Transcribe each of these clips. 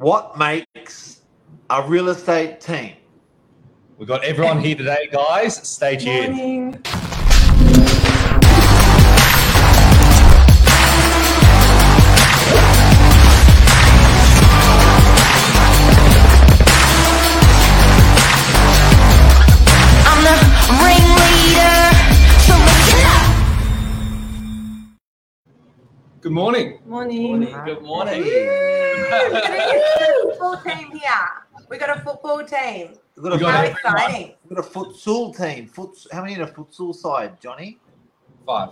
What makes a real estate team? We've got everyone here today, guys. Stay tuned. Morning. I'm the ringleader, so listen up. Good morning. Morning. Good morning. Football team here. We got a football team. Here. We've got a, We got How it. exciting! we've got a futsal team. Foot, how many in a futsal side, Johnny? Five.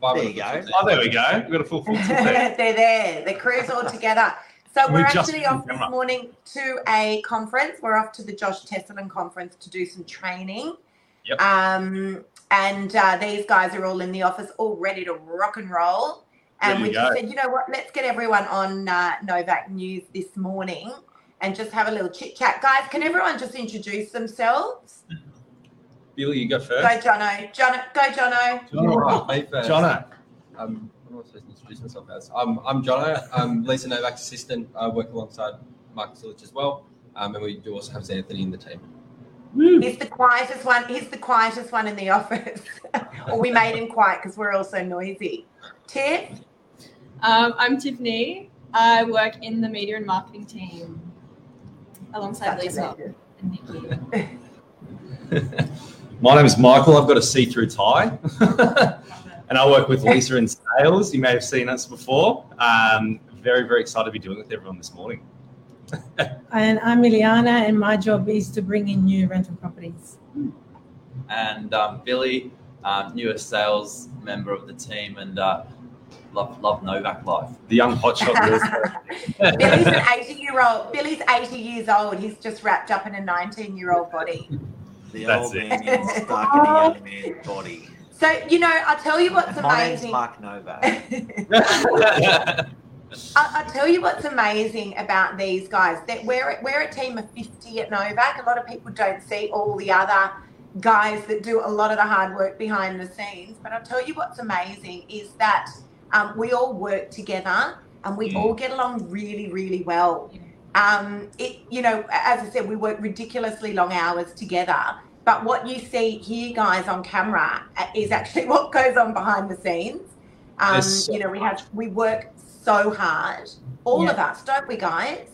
Five There you go. team. Oh, there we go. We've got a full full team. They're there. The crew's all together. So We're we're actually on off this morning to a conference. We're off to the Josh Tesolin conference to do some training. Yep. Um, and uh, these guys are all in the office, all ready to rock and roll. And we just go. said, you know what? Let's get everyone on uh, Novak News this morning and just have a little chit chat, guys. Can everyone just introduce themselves? Billy, you go first. Go, first. Jono. Jono, go, Jono. All right, me first. Jono. Um, what am I supposed to introduce myself as? Um, I'm Jono. I'm Lisa Novak's assistant. I work alongside Marcus Illich as well. Um, and we do also have Anthony in the team. He's the quietest one. He's the quietest one in the office. or we made him quiet because we're all so noisy. Tiff, Um, I'm Tiffany. I work in the media and marketing team alongside Such a Lisa legend. and Nikki. My name is Michael. I've got a see-through tie, and I work with Lisa in sales. You may have seen us before. Um, very, very excited to be doing it with everyone this morning. And I'm Iliana, and my job is to bring in new rental properties. and um, Billy, um, newest sales member of the team, and uh, love love Novak life. The young hotshot. real Billy's an 80 year old. Billy's 80 years old. He's just wrapped up in a 19 year old body. The That's old it. man getting stuck in a young man's body. So, you know, I'll tell you what's My name's amazing. Mark Novak. I- I'll tell you what's amazing about these guys. That we're we're a team of fifty at Novak. A lot of people don't see all the other guys that do a lot of the hard work behind the scenes. But I'll tell you what's amazing is that um, we all work together and we Mm. all get along really, really well. Um, it you know, as I said, we work ridiculously long hours together. But what you see here, guys, on camera uh, is actually what goes on behind the scenes. Um, so you know, we have we work so hard, all of us, don't we, guys?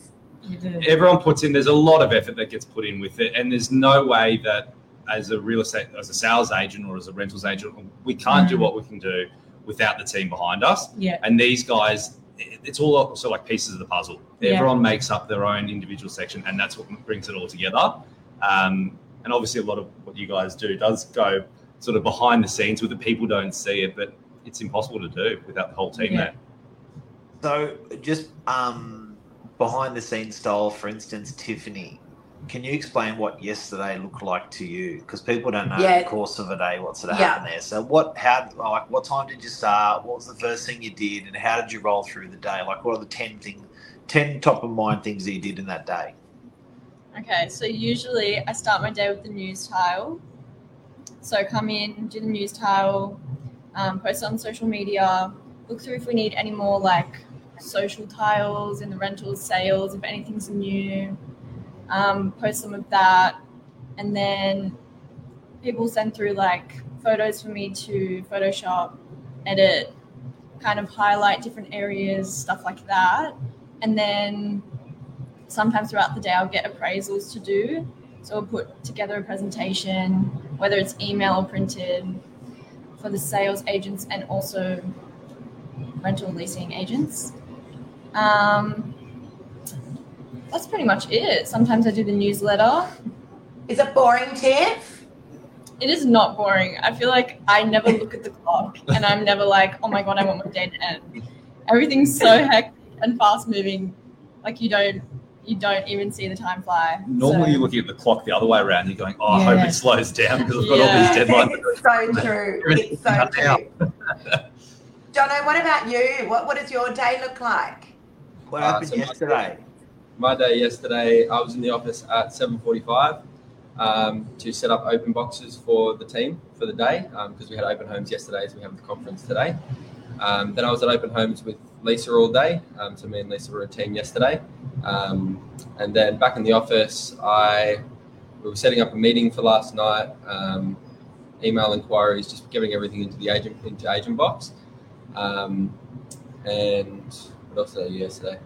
Everyone puts in. There's a lot of effort that gets put in with it, and there's no way that as a real estate, as a sales agent or as a rentals agent, we can't do Mm. what we can do without the team behind us. Yeah. And these guys, it's all also like pieces of the puzzle. Yeah. Everyone makes up their own individual section, and that's what brings it all together. Um, and obviously, a lot of what you guys do does go sort of behind the scenes where the people don't see it, but it's impossible to do without the whole team Yeah. there. So, just um, behind the scenes style, for instance, Tiffany, can you explain what yesterday looked like to you? Because people don't know Yeah. the course of a day, what's going to Yeah. happen there. So, what, how, like, what time did you start? What was the first thing you did, and how did you roll through the day? Like, what are the ten things, ten top of mind things that you did in that day? Okay, so usually I start my day with the news tile. So come in, do the news tile, um, post on social media, look through if we need any more like social tiles in the rentals, sales, if anything's new, um, post some of that. And then people send through like photos for me to Photoshop, edit, kind of highlight different areas, stuff like that. And then sometimes throughout the day I'll get appraisals to do. So I'll put together a presentation, whether it's email or printed, for the sales agents and also rental leasing agents. Um, that's pretty much it. Sometimes I do the newsletter. Is it boring, Tiff? It is not boring. I feel like I never look at the clock and I'm never like, oh my god, I want my day to end. Everything's so hectic and fast moving. Like you don't you don't even see the time fly. Normally, So- you're looking at the clock the other way around. You're going, "Oh, I hope it slows down because I've got Yeah. all these deadlines." it's so true. It's so true. Jono, what about you? What what does your day look like? What Uh, happened so yesterday? My day yesterday, I was in the office at 7:45 um, to set up open boxes for the team for the day because we had open homes yesterday, as we have the conference today. Um, then I was at open homes with Lisa all day. Um, so me and Lisa were a team yesterday. Um, and then back in the office, I we were setting up a meeting for last night. Um, email inquiries, just giving everything into the agent into agent box. Um, and what else did I do yesterday?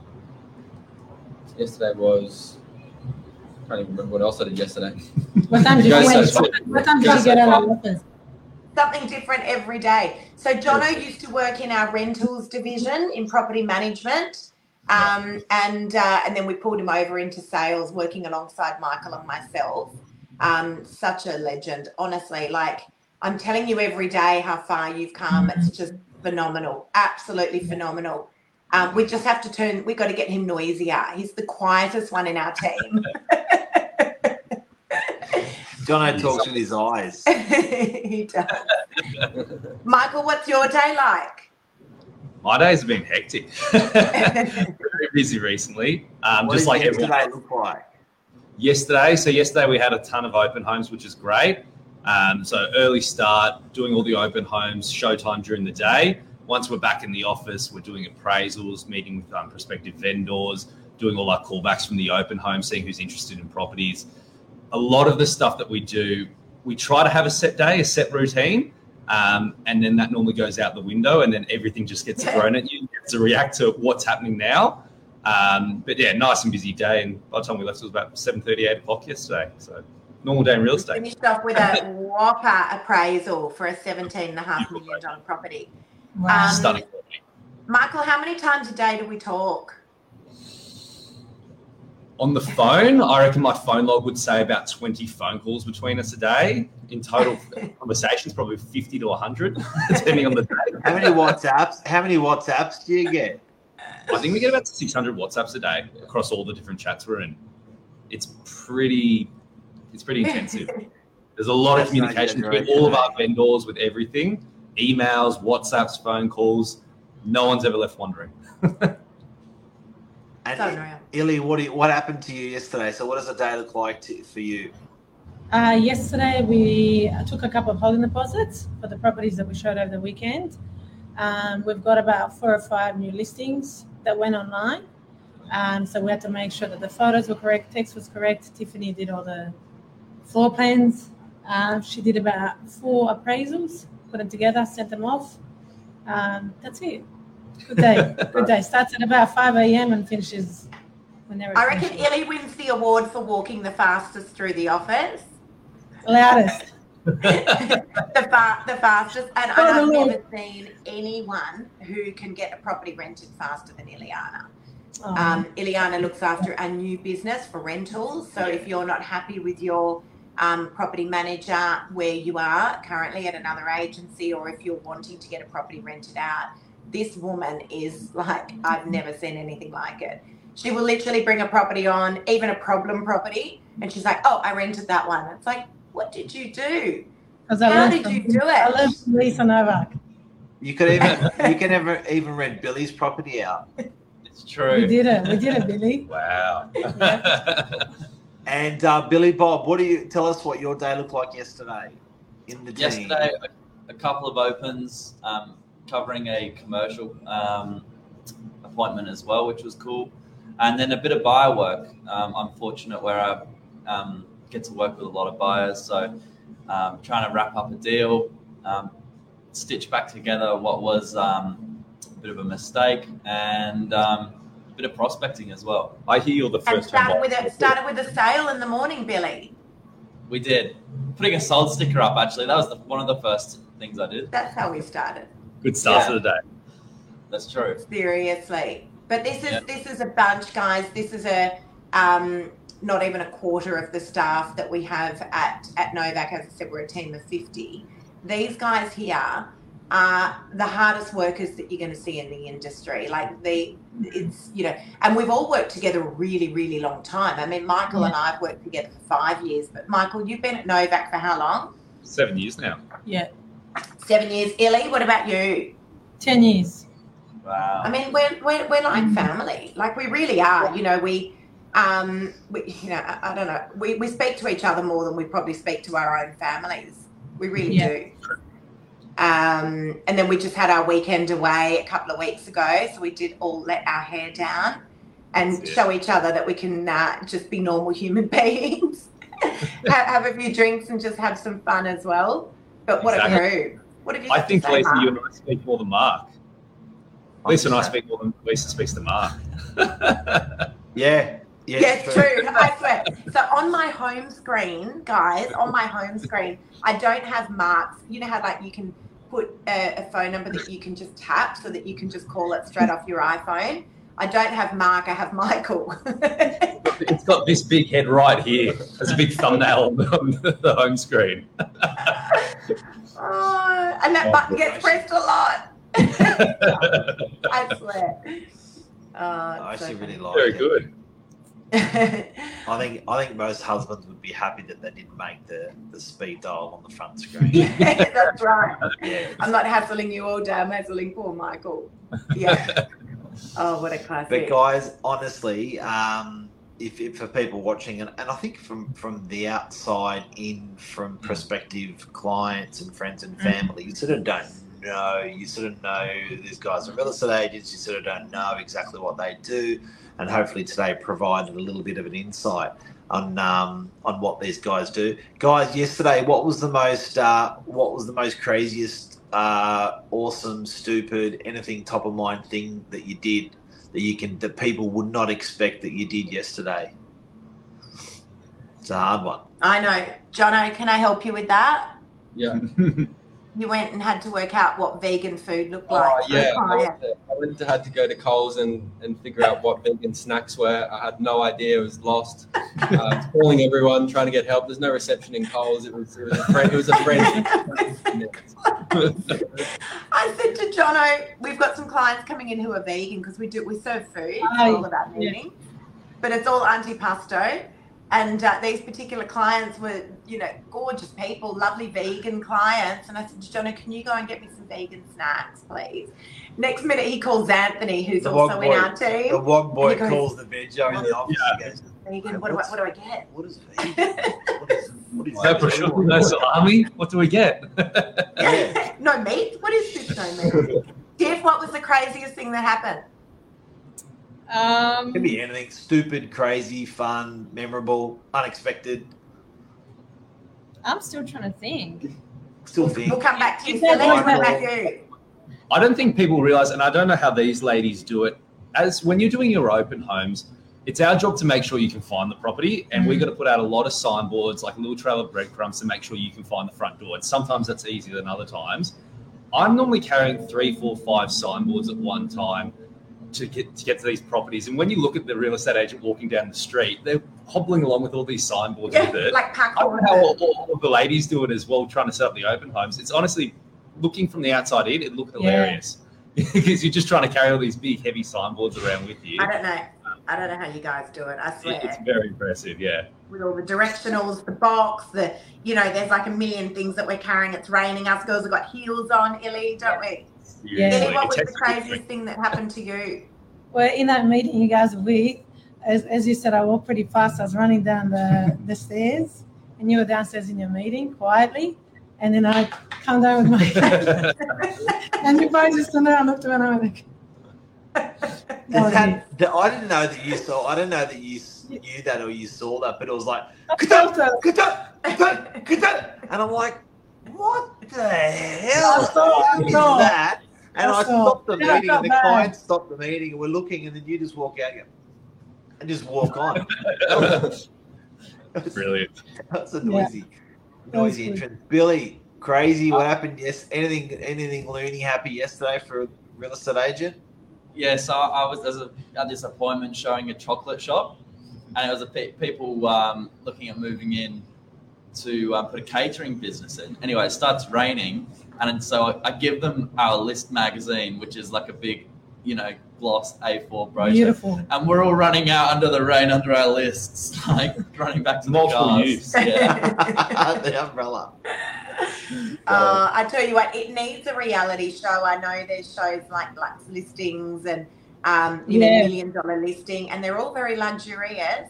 Yesterday was I can't even remember what else I did yesterday. What time did you Go so- What time did go you so out of office? Something different every day. So Jono used to work in our rentals division in property management. Um, and uh, and then we pulled him over into sales, working alongside Michael and myself. Um, such a legend, honestly. Like I'm telling you every day how far you've come. It's just phenomenal, absolutely phenomenal. Um, we just have to turn. we've got to get him noisier. He's the quietest one in our team. Jono talks with his eyes. he does. Michael, what's your day like? My days have been hectic. Very busy recently. Um, what just did like everyone yesterday look like? yesterday. So yesterday we had a ton of open homes, which is great. Um, so early start, doing all the open homes, showtime during the day. Once we're back in the office, we're doing appraisals, meeting with um, prospective vendors, doing all our callbacks from the open home, seeing who's interested in properties. A lot of the stuff that we do, we try to have a set day, a set routine, um, and then that normally goes out the window, and then everything just gets thrown at you. You have to react to what's happening now. Um, but yeah, nice and busy day. And by the time we left, it was about 7.30, 8 o'clock yesterday. So normal day in real estate. We Finished off with a whopper appraisal for a seventeen and a half million dollar property. Wow. Um, Stunning. Michael, how many times a day do we talk? On the phone, I reckon my phone log would say about 20 phone calls between us a day. In total conversations, probably 50 to 100, depending on the day. How many WhatsApps? How many WhatsApps do you get? I think we get about 600 WhatsApps a day across all the different chats we're in. It's pretty, it's pretty intensive. There's a lot of That's no communication between exaggeration, all of our vendors with everything, emails, WhatsApps, phone calls. No one's ever left wondering. And So unreal. Illy, what do you, what happened to you yesterday? So what does a day look like to, for you? Uh, yesterday, we uh, took a couple of holding deposits for the properties that we showed over the weekend. Um, we've got about four or five new listings that went online. Um, so we had to make sure that the photos were correct, text was correct. Tiffany did all the floor plans. Um, she did about four appraisals, put them together, sent them off. Um, that's it. Good day. Good day. Starts at about 5 a.m. and finishes whenever. I reckon finishes. Illy wins the award for walking the fastest through the office. Loudest. the, fa- the fastest, and, and I've never seen anyone who can get a property rented faster than Ileana. Oh. Um, Ileana looks after a new business for rentals. So if you're not happy with your um, property manager where you are currently at another agency, or if you're wanting to get a property rented out, this woman is like I've never seen anything like it. She will literally bring a property on, even a problem property, and she's like, "Oh, I rented that one." It's like, what did you do? 'Cause I How did from- you do I it? learned from Lisa Novak. You could even you can ever even rent Billy's property out. It's true. We did it. We did it, Billy. Wow. And uh, Billy Bob, what do you tell us what your day looked like yesterday in the team? Yesterday, a, a couple of opens um, covering a commercial um, appointment as well, which was cool. And then a bit of buyer work. Um, I'm fortunate where I um, get to work with a lot of buyers. So um, trying to wrap up a deal, um, stitch back together what was um, a bit of a mistake, and um, bit of prospecting as well. I hear you're the first time. started with a started with a sale in the morning, Billy. We did. Putting a sold sticker up, actually. That was the, one of the first things I did. That's how we started. Good start Yeah. to the day. That's true. Seriously. But this is Yeah. this is a bunch, guys. This is a um, not even a quarter of the staff that we have at at Novak. As I said, we're a team of fifty. These guys here are the hardest workers that you're going to see in the industry. Like the it's you know, and we've all worked together a really really long time. I mean, Michael and I've worked together for five years. But Michael, you've been at Novak for how long? Seven years now. Yeah. Seven years. Illy, what about you? 10 years. Wow. I mean, we're, we're, we're like family. Like we really are. You know, we, um, we, you know, I, I don't know. We, we speak to each other more than we probably speak to our own families. We really Yeah. do. Um, and then we just had our weekend away a couple of weeks ago. So we did all let our hair down and show each other that we can uh, just be normal human beings, have, have a few drinks and just have some fun as well. But what Exactly. a crew. What have you I think Lisa, Mark? you and I speak more than Mark. Lisa and I speak more than Lisa speaks to Mark. Yeah. Yeah, Yeah, it's true. I swear. So on my home screen, guys, on my home screen, I don't have marks. You know how like you can put a, a phone number that you can just tap so that you can just call it straight off your iPhone. I don't have Mark. I have Michael. it's got this big head right here. There's a big thumbnail on the, home screen. oh, and that Oh, button gets gosh. pressed a lot. I swear. Oh, oh I it's so actually really funny. like Very it. good. I think I think most husbands would be happy that they didn't make the, the speed dial on the front screen. yeah, that's right. yeah. I'm not hassling you all day. I'm hassling poor Michael. Yeah. Oh, what a classic. But guys, honestly, um, if, if for people watching, and, and I think from from the outside in, from prospective clients and friends and family, you sort of don't know. You sort of know these guys are real estate agents. You sort of don't know exactly what they do, and hopefully today provided a little bit of an insight on um, on what these guys do. Guys, yesterday, what was the most uh, what was the most craziest, uh, awesome, stupid, anything top of mind thing that you did that you can that people would not expect that you did yesterday? It's a hard one. I know. Jono, can I help you with that? Yeah. You went and had to work out what vegan food looked Oh, like. for a yeah. I went, to, I went to had to go to Coles and, and figure out what vegan snacks were. I had no idea. I was lost. Uh, calling everyone, trying to get help. There's no reception in Coles. It was it was a friend. It was a friend. I said to Jono, we've got some clients coming in who are vegan because we do we serve food for Aye. all of our Yeah. meetings, but it's all antipasto. And uh, these particular clients were, you know, gorgeous people, lovely vegan clients. And I said to Jono, can you go and get me some vegan snacks, please? Next minute, he calls Anthony, who's The also wog in boy. our The team. one boy goes, calls the veggie in the office. He goes, Vegan, what do I, what do I get? "What is vegan? What is what is No prosciutto, no salami. What do we get? Yeah. no meat? What is this no meat? Tiff, what was the craziest thing that happened? Um, it Could be anything stupid, crazy, fun, memorable, unexpected. I'm still trying to think. Still think. We'll come back to you. You said Celine, what Michael. about you? I don't think people realize, and I don't know how these ladies do it. As when you're doing your open homes, it's our job to make sure you can find the property, and we've got to put out a lot of signboards, like a little trail of breadcrumbs, to make sure you can find the front door. And sometimes that's easier than other times. I'm normally carrying three, four, five signboards at one time to get to get to these properties. And when you look at the real estate agent walking down the street, they're hobbling along with all these signboards Yeah, with it. like pack I don't know how all, all of the ladies do it as well, trying to set up the open homes. It's honestly looking from the outside in, it looked Yeah. hilarious because you're just trying to carry all these big, heavy signboards around with you. I don't know. I don't know how you guys do it. I swear. It's very impressive, yeah. With all the directionals, the box, the you know, there's like a million things that we're carrying. It's raining. Us girls have got heels on, Illy, don't we? Yeah. Seriously, what it was the craziest thing that happened to you? Well, in that meeting you guys we, as, as you said, I walked pretty fast. I was running down the, the stairs, and you were downstairs in your meeting quietly. And then I come down with my and you both just turned around, looked around, and I went like, that, that- I didn't know that you saw. I didn't know that you s- knew that or you saw that, but it was like, I felt it. "Kuta, kuta, kuta," and I'm like, what the hell I saw, I is saw. that? And I I saw. stopped the meeting, and the felt bad. client stopped the meeting, and we're looking, and then you just walk out and, just walk on. Brilliant. That's a Yeah. noisy, That was noisy good. entrance. Billy, crazy. What happened? Yes, anything, anything loony happy yesterday for a real estate agent? Yeah, so I was there's a, at this appointment showing a chocolate shop, and it was a pe- people um, looking at moving in to um, put a catering business in. Anyway, it starts raining, and so I, I give them our list magazine, which is like a big, you know, gloss A4 brochure. Beautiful. And we're all running out under the rain under our lists, like running back to the Multiple cars. use. Yeah. the umbrella. Uh, I tell you what, it needs a reality show. I know there's shows like Luxe Listings and um, you know Yeah. Million Dollar Listing, and they're all very luxurious.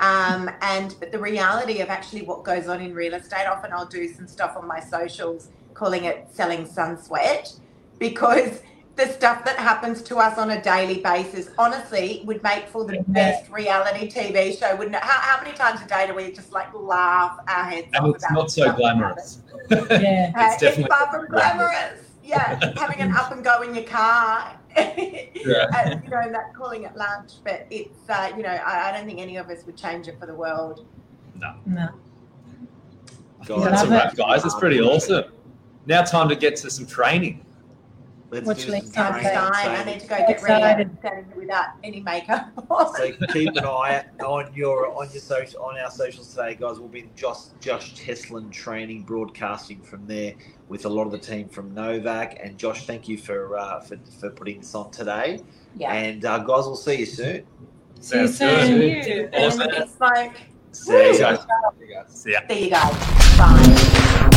Um, and but the reality of actually what goes on in real estate, often I'll do some stuff on my socials calling it selling sun sweat because the stuff that happens to us on a daily basis honestly would make for the Yeah. best reality TV show, wouldn't it? How, how many times a day do we just like laugh our heads off? And it's about not so stuff that glamorous. Yeah. happens? Uh, It's definitely far from glamorous. Yeah, having an up and go in your car. Yeah. and, you know, and that calling it lunch, but it's, uh, you know, I, I don't think any of us would change it for the world. No. No. God, That's a Love wrap, guys. That's pretty awesome. Now, time to get to some training. Let's Which do links some up I'm training. dying. I need to go get ready. Excited. I'm standing here without any makeup. So keep an eye on your on your social on our socials today, guys. We'll be Josh Josh Tesolin training, broadcasting from there with a lot of the team from Novak. And Josh, thank you for uh, for, for putting this on today. yeah. And uh, guys, we'll see you soon. See you soon. good. And Awesome. big smoke. See you. See. You guys. See ya. See you guys. Bye.